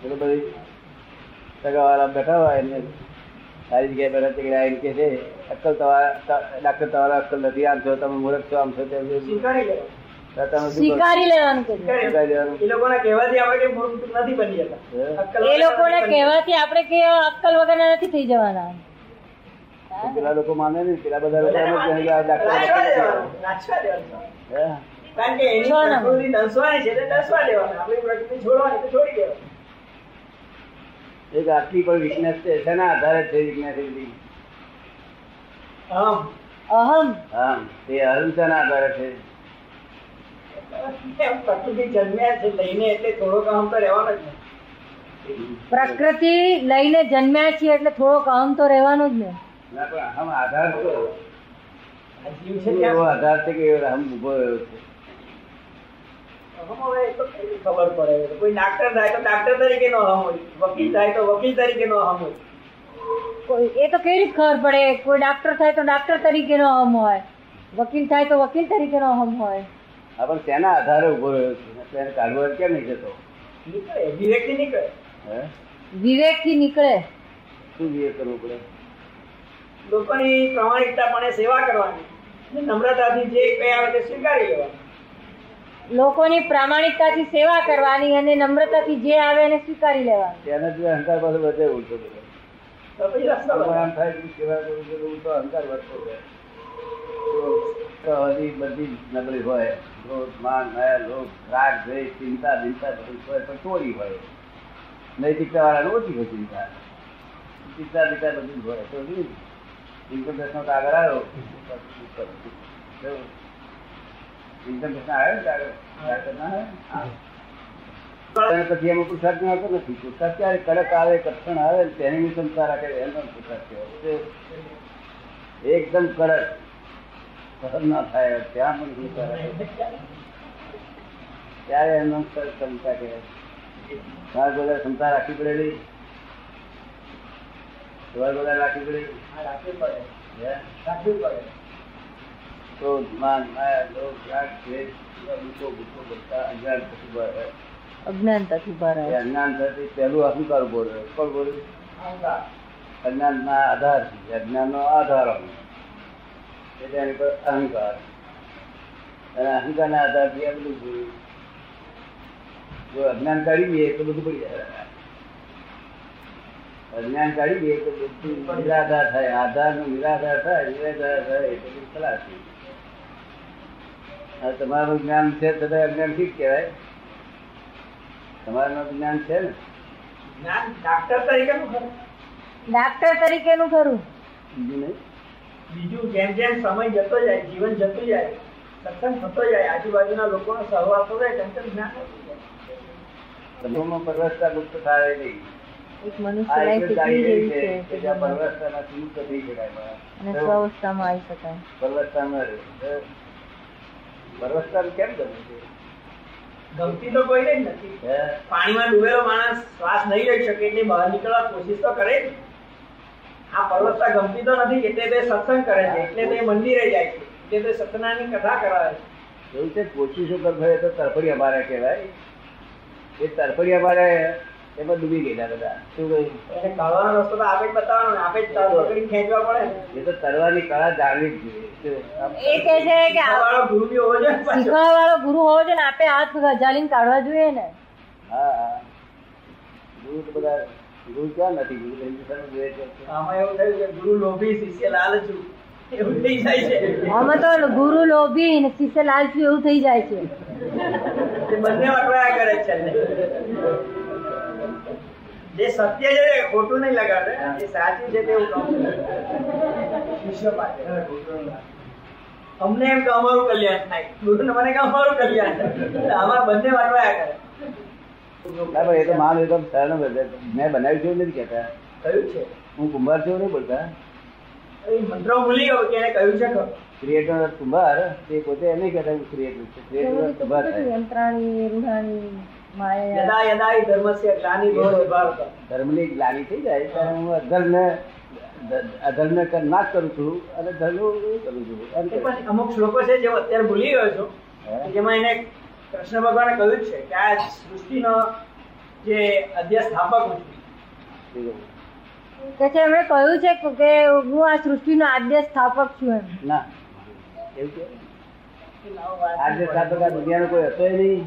પેલું બધી સગાવાળા બેઠા હોય ને સારી જગ્યાએ બેઠા તે આવીને કે છે અક્કલ તમારા ડાક્ટર તમારા અક્કલ નથી આમ છો તમે મૂર્ખ છો આમ છો તેમ છો સ્વીકારી લેવાનું. કે છે. એ લોકોના કહેવાથી આપણે કઈ મૂર્ખ નથી બની જતા એ લોકોને વગર નથી બની કહેવાથી આપણે કે અક્કલ વગરના નથી થઈ જવાના પેલા લોકો માને નહીં પેલા બધા લોકો કે? કારણ કે એની પ્રકૃતિ છે એટલે દેવાનું આપણી પ્રકૃતિ છોડવાની તો એક આટલી પણ વીકનેસ છે શેના આધારે છે વીકનેસ એવી અહમ. અહમ. હા તે અહિંસાના આધારે છે? પ્રકૃતિ જન્મ્યા છે લઈને એટલે થોડોક અહમ તો રહેવાનો જ ને. પ્રકૃતિ લઈને જન્મ્યા છીએ એટલે થોડોક અહમ તો રહેવાનો જ ને. ના પણ આમ આધાર આધાર છે કે અહમ ઊભો રહ્યો છે અહમ હવે એ તો કઈ રીતે ખબર પડે. કોઈ ડાક્ટર થાય તો ડાક્ટર તરીકે નો હમ. હોય વકીલ થાય તો વકીલ તરીકે નો હમ. હોય કોઈ એ તો કેવી રીતે ખબર પડે? કોઈ ડાક્ટર થાય તો ડાક્ટર તરીકેનો હમ હોય. વકીલ થાય તો વકીલ તરીકેનો હમ હોય. હા પણ તેના આધારે ઊભો રહ્યો છે? કાઢવો કેમ નહીં જતો? નીકળે વિવેકથી નીકળે. વિવેક વિવેકથી નીકળે. શું વિવેક કરવું પડે? લોકોની પ્રામાણિકતાપણે સેવા કરવાની. નમ્રતાથી જે કઈ આવે તે સ્વીકારી લેવાનું. લોકોની પ્રામાણિકતાથી સેવા કરવાની અને નમ્રતાથી જે આવે એને સ્વીકારી લેવાની. જ અહંકાર પાસે વધે ઉલટો. આમ થાય કે સેવા કરવું છે તો હજી બધી નબળી હોય. ક્રોધ માન માયા લોક રાગ, દ્વેષ, ચિંતા ચિંતા બધું હોય પણ ચોરી હોય. નૈતિકતા વાળાને ઓછી હોય ચિંતા. ચિંતા ચિંતા બધી હોય. તો આગળ ટેક્સનો આવ્યો. ઇન્કમ ટેક્સ આવ્યો ને કાગળ કાગળ ના આવ્યો અને પછી એમાં પુરસાદ ના આવતો નથી પુરસાદ ક્યારે કડક આવે કઠણ આવે ને તેની બી સંસાર રાખે એનો પુરસાદ કહેવાય તે એકદમ કડક સહન ના થાય ત્યાં પણ સંસાર રાખે ત્યારે એનો ક્ષમતા કહેવાય તમારે બધા ક્ષમતા રાખવી પડેલી તમારે બધા રાખવી પડેલી હા, રાખવી પડે હે? રાખવી પડે ક્રોધ, માન, માયા, લોભ, રાગ, દ્વેષ, દુઃખો, ભૂખો બધા અજ્ઞાન પછી ભરે. અજ્ઞાનતાથી એ ભરાય અજ્ઞાન પહેલું અહંકાર. ઊભો રહ્યો અજ્ઞાનના આધાર અજ્ઞાનનો આધાર એટલે એની પર અહંકાર. અને અહંકારના આધારથી આ બધું જોયું જો અજ્ઞાન કાઢી દઈએ તો બધું પડી જાય. અજ્ઞાન કાઢી દઈએ તો બધું નિરાધાર થાય. આધારનું નિરાધાર થાય નિરાધાર થાય એટલે બધું ખલાસ થઈ જાય. હવે તમારું જ્ઞાન છે છતાં અજ્ઞાન ઠીક કહેવાય? તમારું જ્ઞાન છે ને? જ્ઞાન ડાક્ટર તરીકેનું ખરું. ડાક્ટર તરીકેનું ખરું. બીજું નહીં. બીજું જેમ જેમ સમય જતો જાય જીવન જતું જાય સત્સંગ થતો જાય આજુબાજુના લોકોનો સહવાસ તેમ તેમ જ્ઞાન પરવસતા થાય નહીં. એક મનુષ્ય આવી શકાય. પરવસતા ન કેમ ગમે છે? ગમતી તો કોઈને જ નથી. પાણીમાં ડૂબેલો માણસ શ્વાસ નહીં લઈ શકે એટલે બહાર નીકળવા કોશિશ તો કરે જ. આ પર્વતતા ગમતી તો નથી એટલે તે સત્સંગ કરે છે એટલે તે મંદિરે જાય છે એટલે તે સતનાની કથા કરાવે છે. એવું છે? કોશિશો કરતા તો તરફડી અમારે કહેવાય. એ તરફડી અમારે એમાં ડૂબી ગયેલા બધા શું કહ્યું? કાઢવાનો રસ્તો તો આપે બતાવવાનો આપે જ ખેંચવા પડે. એ તો તરવાની કળા જાણવી જ જોઈએ. એ કે છે કે ગુરુ બી હોવો જોઈએ ને વાળો ગુરુ હોવો જોઈએ ને આપે હાથ ગજાલીને કાઢવા જોઈએ ને. હા ગુરુ તો બધા ગુરુ ક્યાં નથી? ગુરુ તો જોઈએ છે. આમાં એવું થયું કે ગુરુ લોભી શિષ્ય લાલચુ એવું થઈ જાય છે. આમાં તો ગુરુ લોભી ને શિષ્ય લાલચુ એવું થઈ જાય છે. બંને કરે છે. જે સત્ય છે ખોટું નહીં લગાડે. એ સાચું છે તેવું શિષ્ય પાસે. અમને એમ કે અમારું કલ્યાણ થાય. ગુરુને મને કે અમારું કલ્યાણ થાય. આમાં બંને વટવાયા કરે. એ તો માન એકદમ સરળ બધે મેં બનાવ્યું છે નથી કહેતા. કયું છે? હું કુંભાર છું નહીં બોલતા. એ મંત્ર ભૂલી ગયો કે એને કહ્યું છે. ક્રિએટર કુંભાર તે પોતે એમ નહીં કહેતા હું ક્રિએટર છે ક્રિએટર કુંભાર થાય. યંત્રાણી રૂઢાણી યદા યદા ધર્મસ્ય ગ્લાનિ ભવતિ ધર્મની ગ્લાનિ થઈ જાય ત્યારે હું અધર્મને કર- નાશ કરું છું અને ધર્મ કરું છું. એ પણ અમુક શ્લોકો છે જે હું અત્યારે ભૂલી ગયો છું જેમાં એને કૃષ્ણ ભગવાને કહ્યું છે કે આ સૃષ્ટિનો જે અધ્યક્ષ સ્થાપક છું. કે છે એમણે કહ્યું છે કે હું આ સૃષ્ટિનો આદ્ય સ્થાપક છું એમ. ના. એવું કે? આજે સ્થાપક આ દુનિયાનો કોઈ હતો નહીં.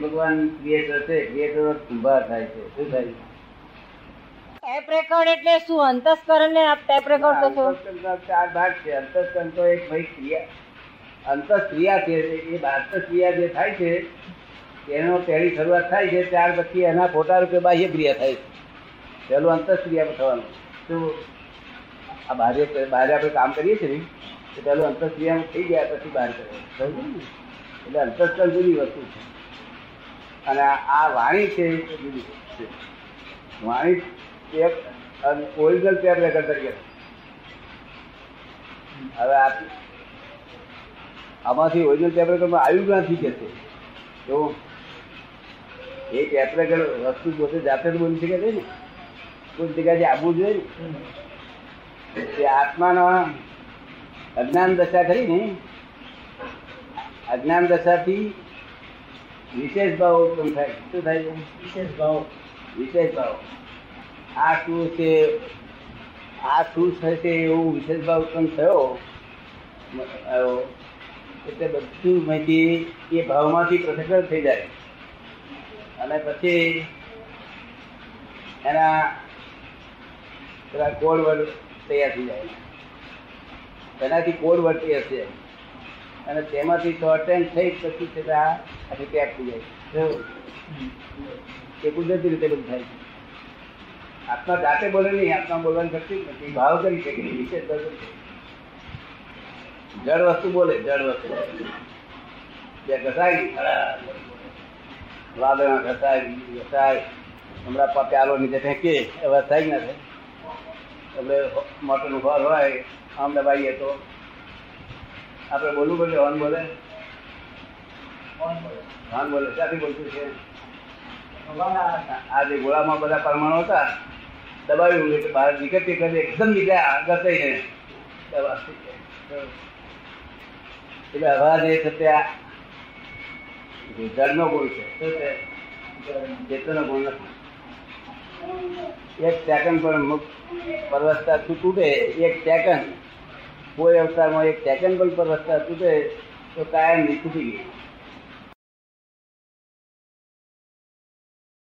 ભગવાન ક્રિએટર છે. ક્રિએટર કુંભાર થાય છે. શું થાય ટેપ રેકોર્ડ એટલે શું? અંતસ્કરણ ને ટેપ રેકોર્ડ કહો ચાર ભાગ છે. અંતસ્કરણ તો એક ભાઈ ક્રિયા અંતસ્ક્રિયા છે, એ બાહ્યક્રિયા જે થાય છે, એનો પહેલી શરૂઆત થાય છે, ત્યાર પછી એના ખોટા રૂપે બાહ્ય ક્રિયા થાય છે. પહેલું અંતસ્ક્રિયા થવાનું. તો આ બાહ્ય બહાર આપણે કામ કરીએ છીએ ને, તો પહેલું અંતસ્ક્રિયામાં થઈ ગયા પછી બહાર કરે? એટલે અંતસ્કર જુદી વસ્તુ છે. અને આ- આ વાણી છે, એ જુદી છે. વાણી એક ઓરિજિનલ ટેપ રેકર્ડ તરીકે. હવે આ આમાંથી ઓરિજિનલ ટેપ રેકર્ડમાં આવ્યું ક્યાંથી કે છે તો એ ટેપ રેકર્ડ વસ્તુ પોતે જાતે જ બોલી શકે છે ને કોઈ જગ્યાએ આવવું જોઈએ ને તે આત્માના અજ્ઞાન દશા કરી ને અજ્ઞાન દશાથી વિશેષ ભાવ ઉત્પન્ન થાય. શું થાય? વિશેષ ભાવ. વિશેષ ભાવ. આ શું છે? આ શું થશે એવું વિશેષ ભાવ ઉત્પન્ન થયો. એટલે બધું માહિતી એ ભાવમાંથી પૃથ્થકરણ થઈ જાય. અને પછી એના પેલા કોડ વર્ડ તૈયાર થઈ જાય. તેનાથી કોડ વર્ડ તૈયાર થઈ જાય. અને તેમાંથી શોર્ટ હેન્ડ થઈ પછી છે ત્યાં ટેપ થઈ જાય? એ કુદરતી રીતે બધું થાય આત્મા જાતે બોલે નહીં, આત્મા બોલવાની શક્તિ નથી. ભાવ કરી શકે, વિશેષ જળ વસ્તુ બોલે જડ વસ્તુ જે ઘસાય વાદળમાં ઘસાય ઘસાય હમણાં પ્યાલો નીચે ફેંકીએ એવા થાય ના થાય આપણે મોટરનું ઘર હોય, આમ દબાઈએ તો. આપણે બોલવું પડે હોન બોલે? હોન બોલે, ક્યાંથી બોલતું છે? આ જે ગોળામાં બધા પરમાણુ હતા, દબાવ્યું એટલે બહાર નીકળતી કરી એકદમ નીકળ્યા ઘસાઈને દવા એટલે અવાજ એ આ જળનો ગુણ છે. ચેતનનો ગુણ નથી. એક સેકન્ડ પણ મુક્ત પરવસ્તા તૂટે? એક સેકન્ડ કોઈ અવતારમાં એક સેકન્ડ પણ પરવસ્તા તૂટે તો કાયમ નીકળી ગઈ